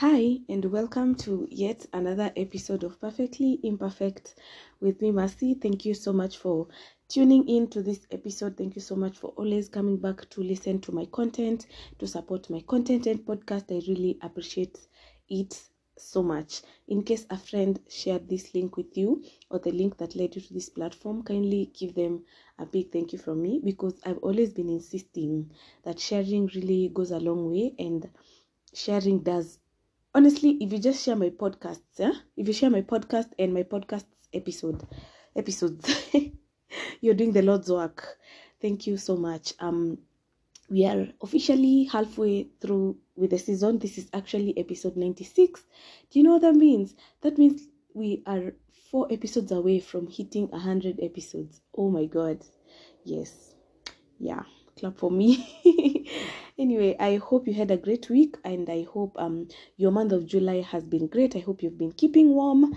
Hi, and welcome to yet another episode of Perfectly Imperfect with me, Mercy. Thank you so much for tuning in to this episode. Thank you so much for always coming back to listen to my content, to support my content and podcast. I really appreciate it so much. In case a friend shared this link with you or the link that led you to this platform, kindly give them a big thank you from me because I've always been insisting that sharing really goes a long way and sharing does honestly if you just share my podcasts yeah if you share my podcast and my podcast episode episodes you're doing the lord's work. Thank you so much. Um we are officially halfway through with the season. This is actually episode 96 do you know what that means? That means we are four episodes away from hitting 100 episodes. Oh my god. Yes. Yeah. Clap for me anyway i hope you had a great week and i hope um your month of july has been great. I hope you've been keeping warm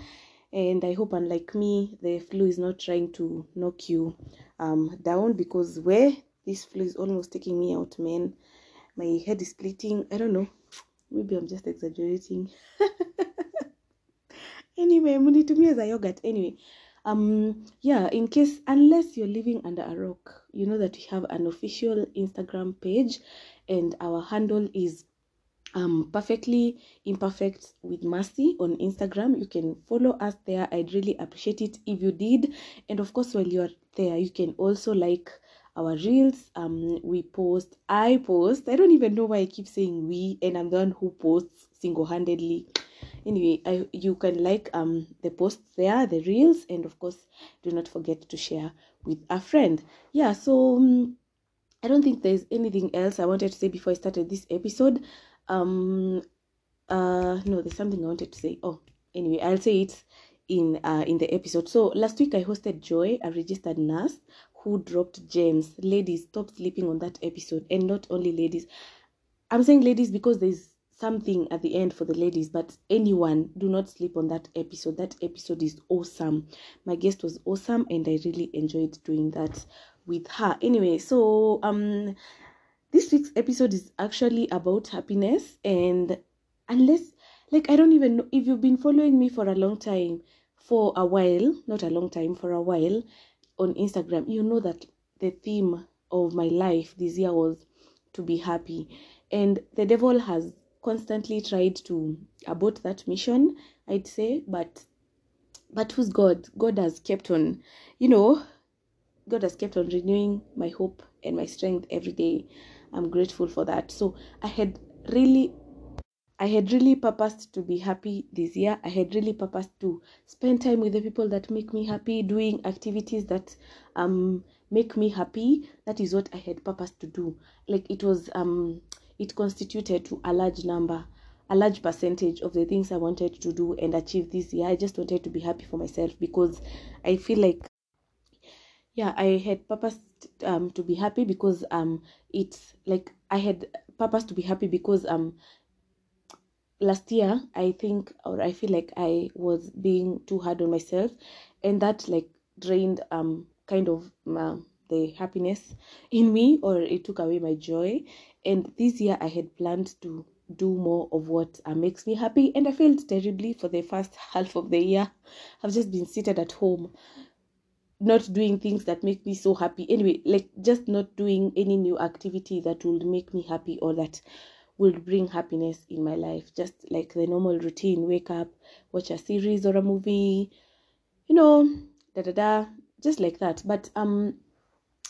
and i hope unlike me the flu is not trying to knock you um down because where this flu is almost taking me out man my head is splitting. I don't know. Maybe i'm just exaggerating. Anyway munitumia as a yogurt. Anyway um yeah in case unless you're living under a rock you know that we have an official instagram page and our handle is um perfectly imperfect with mercy on instagram. You can follow us there. I'd really appreciate it if you did. And of course while you're there you can also like our reels. Um we post i post. I don't even know why i keep saying we and i'm the one who posts single-handedly. Anyway I, you can like um the posts there the reels and of course do not forget to share with a friend. Yeah so um, i don't think there's anything else i wanted to say before i started this episode. Um uh no there's something i wanted to say. Oh anyway i'll say it in uh in the episode. So last week i hosted joy a registered nurse who dropped gems. Ladies stop sleeping on that episode. And not only ladies. I'm saying ladies because there's something at the end for the ladies but anyone do not sleep on that episode. That episode is awesome. My guest was awesome and i really enjoyed doing that with her. Anyway so um this week's episode is actually about happiness and unless like i don't even know if you've been following me for a long time for a while not a long time for a while on instagram you know that the theme of my life this year was to be happy. And the devil has constantly tried to abort that mission i'd say but but who's god? God has kept on you know god has kept on renewing my hope and my strength every day. I'm grateful for that. So i had really i had really purposed to be happy this year. I had really purposed to spend time with the people that make me happy doing activities that um make me happy. That is what i had purposed to do. Like it was um it constituted to a large number a large percentage of the things i wanted to do and achieve this year. I just wanted to be happy for myself because i feel like yeah i had purpose um to be happy because um it's like i had purpose to be happy because um last year i think or i feel like i was being too hard on myself and that like drained um kind of the happiness in me or it took away my joy. And this year i had planned to do more of what uh, makes me happy and i failed terribly for the first half of the year. I've just been seated at home not doing things that make me so happy. Anyway like just not doing any new activity that would make me happy or that will bring happiness in my life. Just like the normal routine wake up watch a series or a movie you know da da da just like that. But um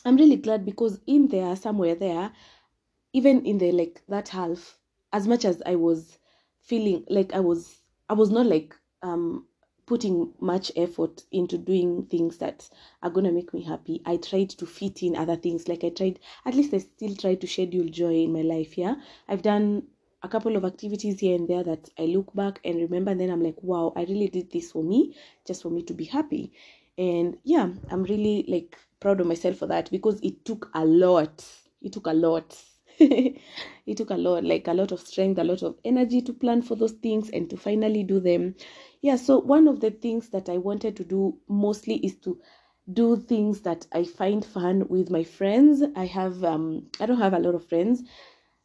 i'm really glad because in there somewhere there even in the like that half as much as i was feeling like i was i was not like um putting much effort into doing things that are gonna make me happy. I tried to fit in other things. Like i tried at least i still try to schedule joy in my life yeah? I've done a couple of activities here and there that i look back and remember and then i'm like wow i really did this for me just for me to be happy. And yeah i'm really like proud of myself for that because it took a lot. It took a lot it took a lot like a lot of strength a lot of energy to plan for those things and to finally do them. Yeah so one of the things that i wanted to do mostly is to do things that i find fun with my friends. I have um i don't have a lot of friends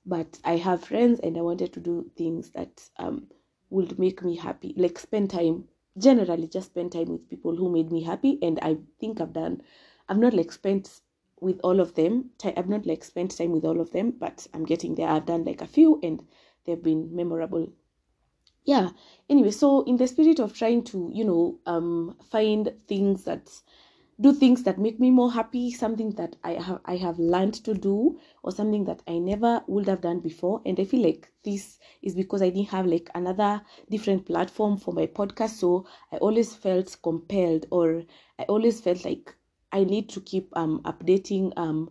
but i have friends and i wanted to do things that um would make me happy like spend time generally just spend time with people who made me happy. And i think i've done i've not like spent with all of them. I've not like spent time with all of them but i'm getting there. I've done like a few and they've been memorable. Yeah. Anyway so in the spirit of trying to you know um find things that do things that make me more happy something that i have i have learned to do or something that i never would have done before and i feel like this is because i didn't have like another different platform for my podcast so i always felt compelled or i always felt like i need to keep um updating um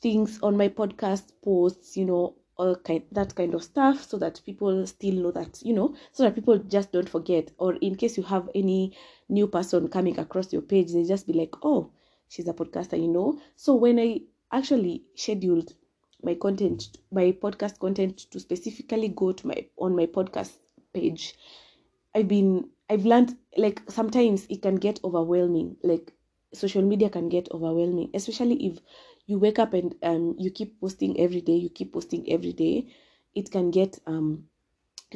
things on my podcast posts you know all kind that kind of stuff so that people still know that you know so that people just don't forget. Or in case you have any new person coming across your page they just be like oh she's a podcaster you know? So when i actually scheduled my content my podcast content to specifically go to my on my podcast page i've been i've learned like sometimes it can get overwhelming. Like social media can get overwhelming especially if you wake up and um you keep posting every day you keep posting every day it can get um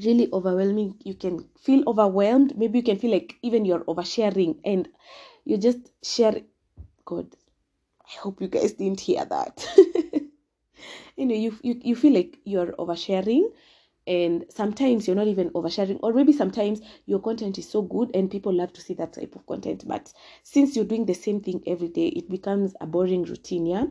really overwhelming. You can feel overwhelmed. Maybe you can feel like even you're oversharing and you just share god i hope you guys didn't hear that. You know you, you you feel like you're oversharing and sometimes you're not even oversharing or maybe sometimes your content is so good and people love to see that type of content. But since you're doing the same thing every day it becomes a boring routine yeah?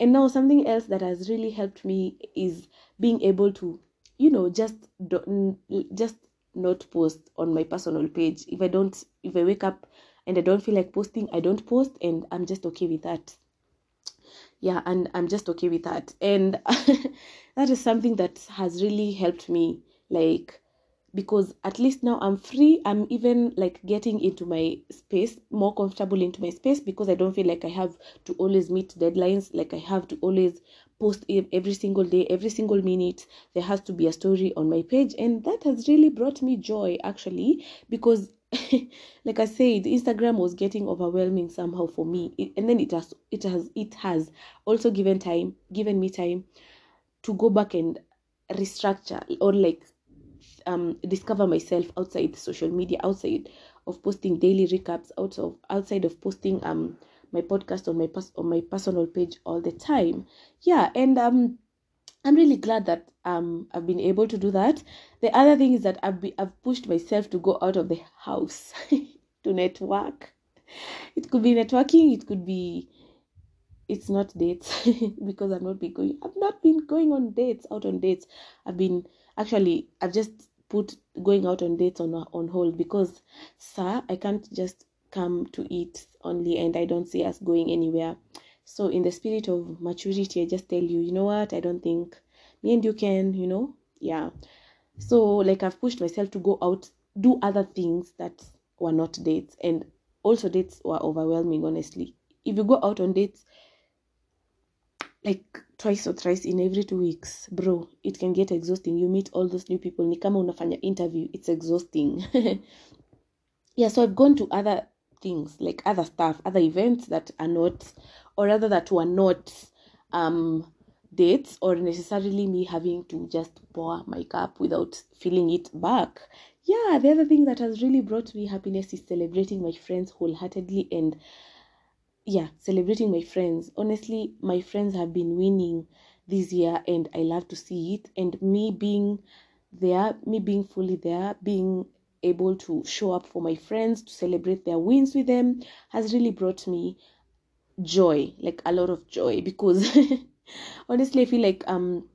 And now something else that has really helped me is being able to you know just don't just not post on my personal page. If i don't if i wake up and i don't feel like posting i don't post and i'm just okay with that yeah and i'm just okay with that. And that is something that has really helped me like because at least now i'm free i'm even like getting into my space more comfortable into my space because i don't feel like i have to always meet deadlines like i have to always post every single day every single minute. There has to be a story on my page and that has really brought me joy actually because like i said instagram was getting overwhelming somehow for me. It, and then it has it has it has also given time given me time to go back and restructure or like um discover myself outside social media outside of posting daily recaps out of outside of posting um my podcast on my pers- on my personal page all the time. Yeah and um i'm really glad that um i've been able to do that. The other thing is that i've be, i've pushed myself to go out of the house to network. It could be networking it could be it's not dates because I've not been going I've not been going on dates out on dates. I've been actually I've just put going out on dates on on hold because sir I can't just come to eat only and I don't see us going anywhere so in the spirit of maturity I just tell you you know what? I don't think me and you can you know? Yeah. So like I've pushed myself to go out do other things that were not dates and also dates were overwhelming honestly. If you go out on dates like twice or thrice in every two weeks bro it can get exhausting. You meet all those new people ni kama unafanya interview it's exhausting. Yeah so i've gone to other things like other stuff other events that are not or rather that were not um dates or necessarily me having to just pour my cup without filling it back. Yeah the other thing that has really brought me happiness is celebrating my friends wholeheartedly and yeah celebrating my friends. Honestly my friends have been winning this year and i love to see it. And me being there me being fully there being able to show up for my friends to celebrate their wins with them has really brought me joy like a lot of joy because honestly i feel like um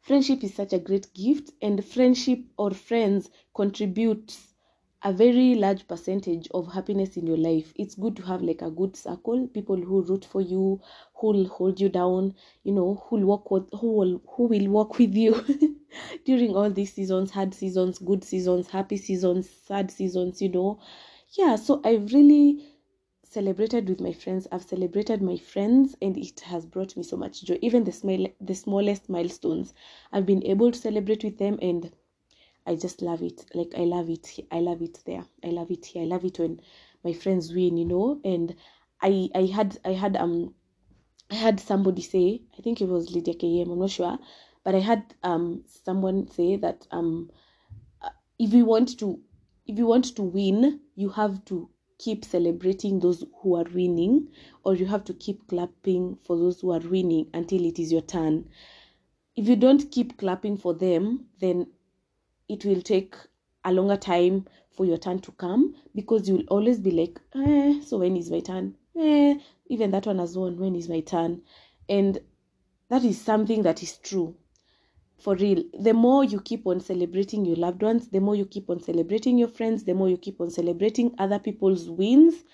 friendship is such a great gift and friendship or friends contributes a very large percentage of happiness in your life. It's good to have like a good circle people who root for you who will hold you down you know who will walk with who will who will walk with you during all these seasons hard seasons good seasons happy seasons sad seasons you know. Yeah so i've really celebrated with my friends i've celebrated my friends and it has brought me so much joy even the small the smallest milestones i've been able to celebrate with them and I just love it. Like I love it. I love it there. I love it here. I love it when my friends win, you know. And I I had I had um I had somebody say, I think it was Lydia KM, I'm not sure, but I had um someone say that um if you want to if you want to win you have to keep celebrating those who are winning or you have to keep clapping for those who are winning until it is your turn. If you don't keep clapping for them then it will take a longer time for your turn to come because you'll always be like eh, so when is my turn? Eh, even that one has won when is my turn? And that is something that is true for real. The more you keep on celebrating your loved ones the more you keep on celebrating your friends the more you keep on celebrating other people's wins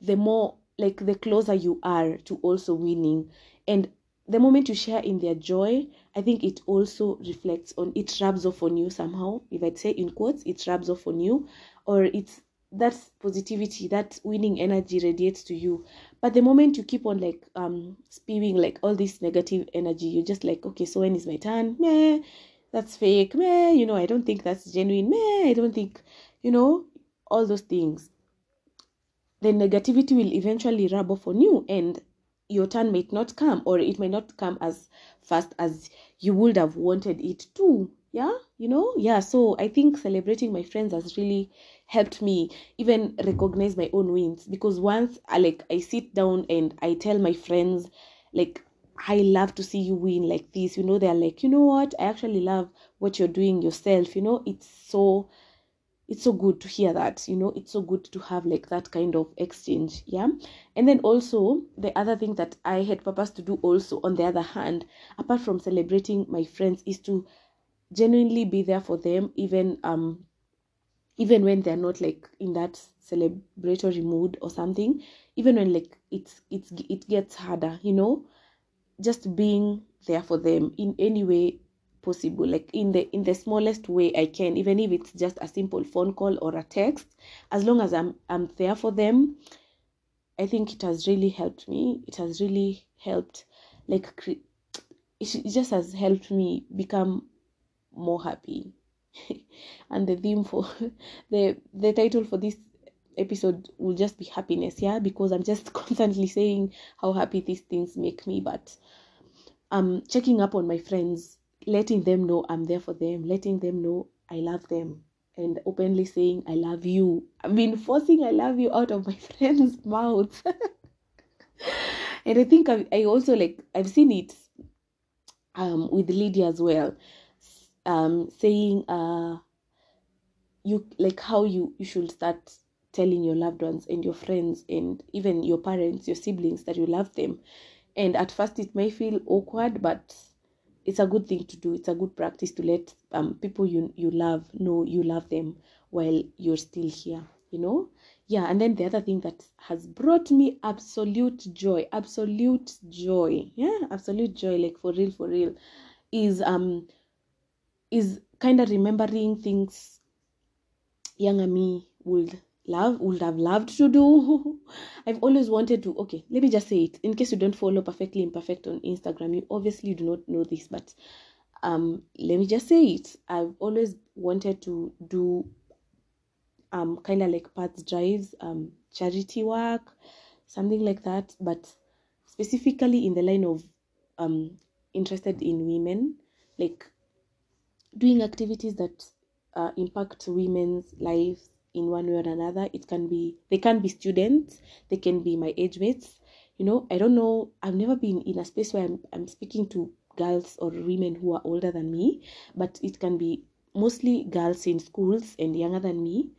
the more like the closer you are to also winning. And the moment you share in their joy i think it also reflects on it rubs off on you somehow. If i'd say in quotes it rubs off on you or it's that positivity that winning energy radiates to you but the moment you keep on like um spewing like all this negative energy you're just like okay so when is my turn? Meh that's fake. Meh you know i don't think that's genuine. Meh i don't think you know all those things. The negativity will eventually rub off on you and your turn might not come or it may not come as fast as you would have wanted it to. Yeah you know? Yeah so i think celebrating my friends has really helped me even recognize my own wins. Because once i like i sit down and i tell my friends like i love to see you win like this you know they're like you know what? I actually love what you're doing yourself you know? It's so it's so good to hear that you know? It's so good to have like that kind of exchange yeah? And then also the other thing that i had purpose to do also on the other hand apart from celebrating my friends is to genuinely be there for them even um even when they're not like in that celebratory mood or something even when like it's it's it gets harder you know? Just being there for them in any way possible like in the in the smallest way i can even if it's just a simple phone call or a text as long as i'm i'm there for them i think it has really helped me. It has really helped like it just has helped me become more happy and the theme for the the title for this episode will just be happiness yeah? Because i'm just constantly saying how happy these things make me but i'm checking up on my friends letting them know i'm there for them letting them know i love them and openly saying i love you. I've been forcing i love you out of my friends mouths. And i think I, I also like i've seen it um with lydia as well um saying uh you like how you you should start telling your loved ones and your friends and even your parents your siblings that you love them. And at first it may feel awkward but it's a good thing to do. It's a good practice to let um people you you love know you love them while you're still here you know? Yeah and then the other thing that has brought me absolute joy absolute joy yeah absolute joy like for real for real is um is kind of remembering things younger me would love would have loved to do. I've always wanted to okay let me just say it. In case you don't follow perfectly imperfect on instagram you obviously do not know this but um let me just say it. I've always wanted to do um kind of like pads drives um charity work something like that but specifically in the line of um interested in women like doing activities that uh, impact women's lives in one way or another it can be they can be students they can be my age mates. You know i don't know i've never been in a space where i'm, I'm speaking to girls or women who are older than me but it can be mostly girls in schools and younger than me.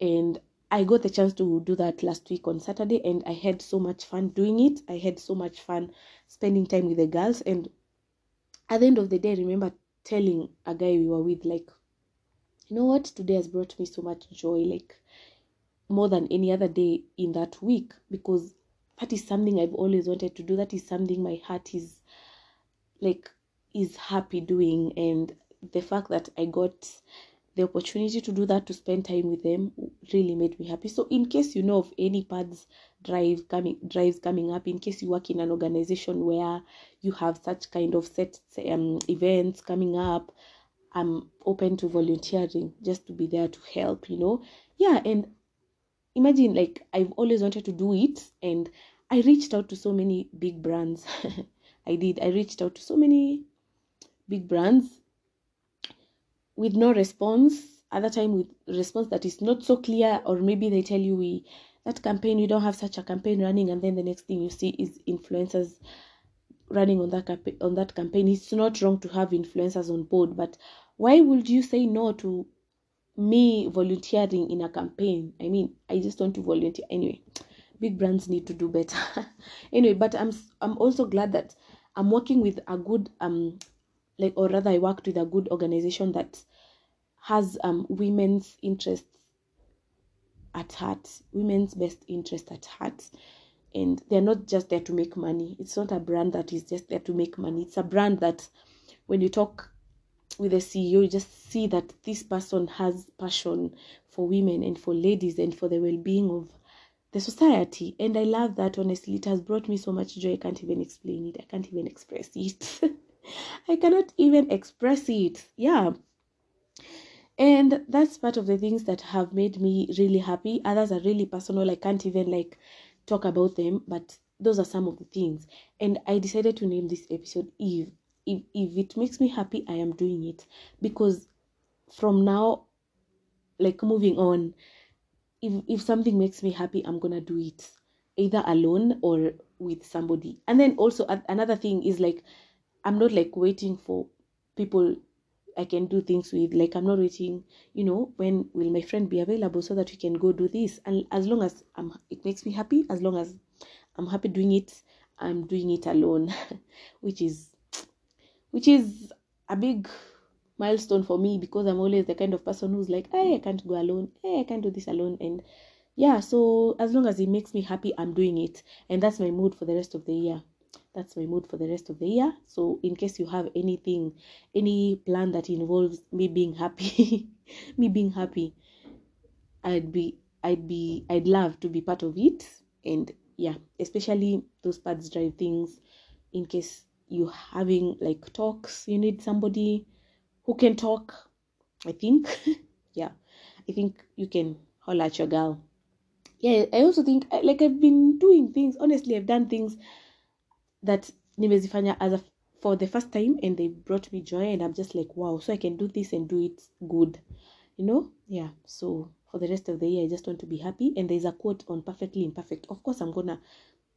And i got the chance to do that last week on saturday and i had so much fun doing it. I had so much fun spending time with the girls. And at the end of the day I remember telling a guy we were with like you know what? Today has brought me so much joy like more than any other day in that week because that is something i've always wanted to do. That is something my heart is like is happy doing. And the fact that i got the opportunity to do that to spend time with them really made me happy. So in case you know of any pads drive coming drives coming up in case you work in an organization where you have such kind of set um, events coming up i'm open to volunteering just to be there to help you know? Yeah and imagine like i've always wanted to do it and i reached out to so many big brands. I did. I reached out to so many big brands with no response other time with response that is not so clear or maybe they tell you we that campaign you don't have such a campaign running and then the next thing you see is influencers running on that campaign on that campaign. It's not wrong to have influencers on board but why would you say no to me volunteering in a campaign? I mean i just want to volunteer. Anyway big brands need to do better. Anyway but i'm i'm also glad that i'm working with a good um like or rather i worked with a good organization that has um women's interests at heart women's best interest at heart. And they're not just there to make money. It's not a brand that is just there to make money. It's a brand that when you talk with the ceo you just see that this person has passion for women and for ladies and for the well-being of the society. And i love that honestly. It has brought me so much joy. I can't even explain it. I can't even express it. I cannot even express it. Yeah and that's part of the things that have made me really happy. Others are really personal. I can't even like talk about them but those are some of the things. And i decided to name this episode eve if, if it makes me happy i am doing it. Because from now like moving on if if something makes me happy i'm gonna do it either alone or with somebody. And then also another thing is like i'm not like waiting for people I can do things with. Like I'm not waiting, you know, when will my friend be available so that we can go do this? And as long as I'm, it makes me happy. As long as I'm happy doing it, I'm doing it alone, which is, which is a big milestone for me because I'm always the kind of person who's like, hey, I can't go alone. Hey, I can't do this alone. And yeah, so as long as it makes me happy, I'm doing it, and that's my mood for the rest of the year that's my mood for the rest of the year. So in case you have anything any plan that involves me being happy me being happy i'd be i'd be i'd love to be part of it. And yeah especially those pads drive things in case you're having like talks you need somebody who can talk i think. Yeah i think you can holler at your girl. Yeah i also think like i've been doing things honestly i've done things that nimezifanya as a, for the first time and they brought me joy and i'm just like wow so i can do this and do it good. You know? Yeah. So for the rest of the year i just want to be happy and there's a quote on perfectly imperfect. Of course i'm gonna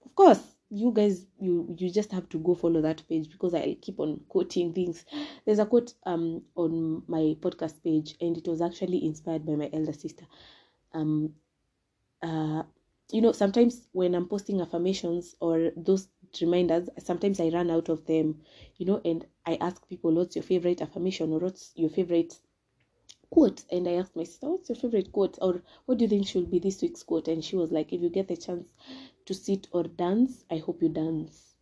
of course you guys you you just have to go follow that page because i keep on quoting things. There's a quote um on my podcast page and it was actually inspired by my elder sister. Um uh you know sometimes when i'm posting affirmations or those reminders sometimes i run out of them you know and i ask people what's your favorite affirmation or what's your favorite quote? And i asked my sister what's your favorite quote? Or what do you think should be this week's quote? And she was like if you get the chance to sit or dance i hope you dance.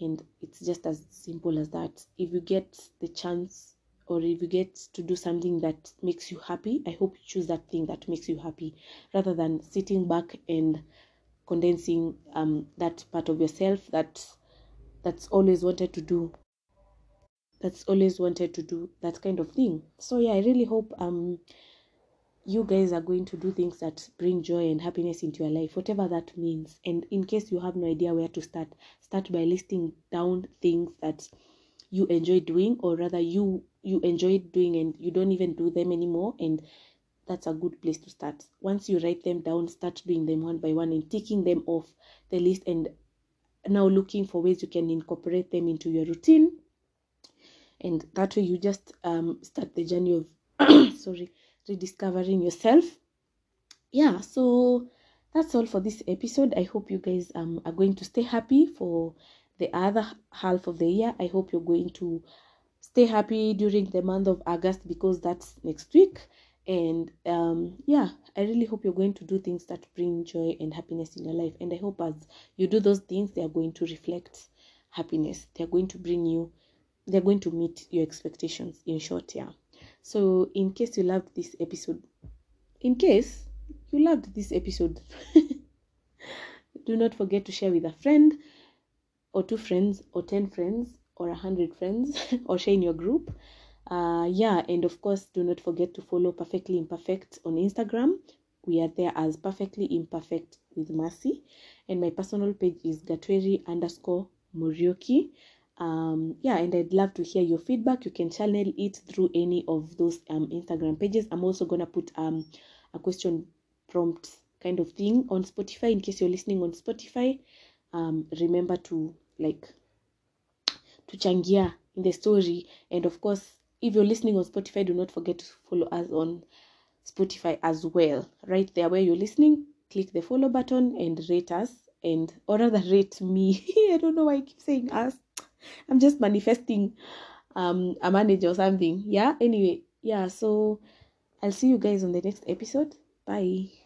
And it's just as simple as that. If you get the chance or if you get to do something that makes you happy i hope you choose that thing that makes you happy rather than sitting back and condensing um that part of yourself that that's always wanted to do that's always wanted to do that kind of thing. So yeah i really hope um you guys are going to do things that bring joy and happiness into your life whatever that means. And in case you have no idea where to start start by listing down things that you enjoy doing or rather you you enjoy doing and you don't even do them anymore and that's a good place to start. Once you write them down, start doing them one by one and taking them off the list and now looking for ways you can incorporate them into your routine. And that way you just um, start the journey of sorry, rediscovering yourself. Yeah, so that's all for this episode. I hope you guys um, are going to stay happy for the other half of the year. I hope you're going to stay happy during the month of August because that's next week and um yeah i really hope you're going to do things that bring joy and happiness in your life. And i hope as you do those things they are going to reflect happiness. They're going to bring you they're going to meet your expectations in short yeah. So in case you loved this episode in case you loved this episode do not forget to share with a friend or two friends or 10 friends or a hundred friends or share in your group uh yeah and of course do not forget to follow perfectly imperfect on instagram. We are there as perfectly imperfect with mercy. And my personal page is gatweri underscore morioki. Um yeah and i'd love to hear your feedback. You can channel it through any of those um instagram pages. I'm also gonna put um a question prompt kind of thing on spotify in case you're listening on spotify. Um remember to like to changia in the story. And of course if you're listening on spotify do not forget to follow us on spotify as well. Right there where you're listening click the follow button and rate us and or rather rate me. I don't know why i keep saying us. I'm just manifesting um a manager or something. Yeah anyway. Yeah so i'll see you guys on the next episode. Bye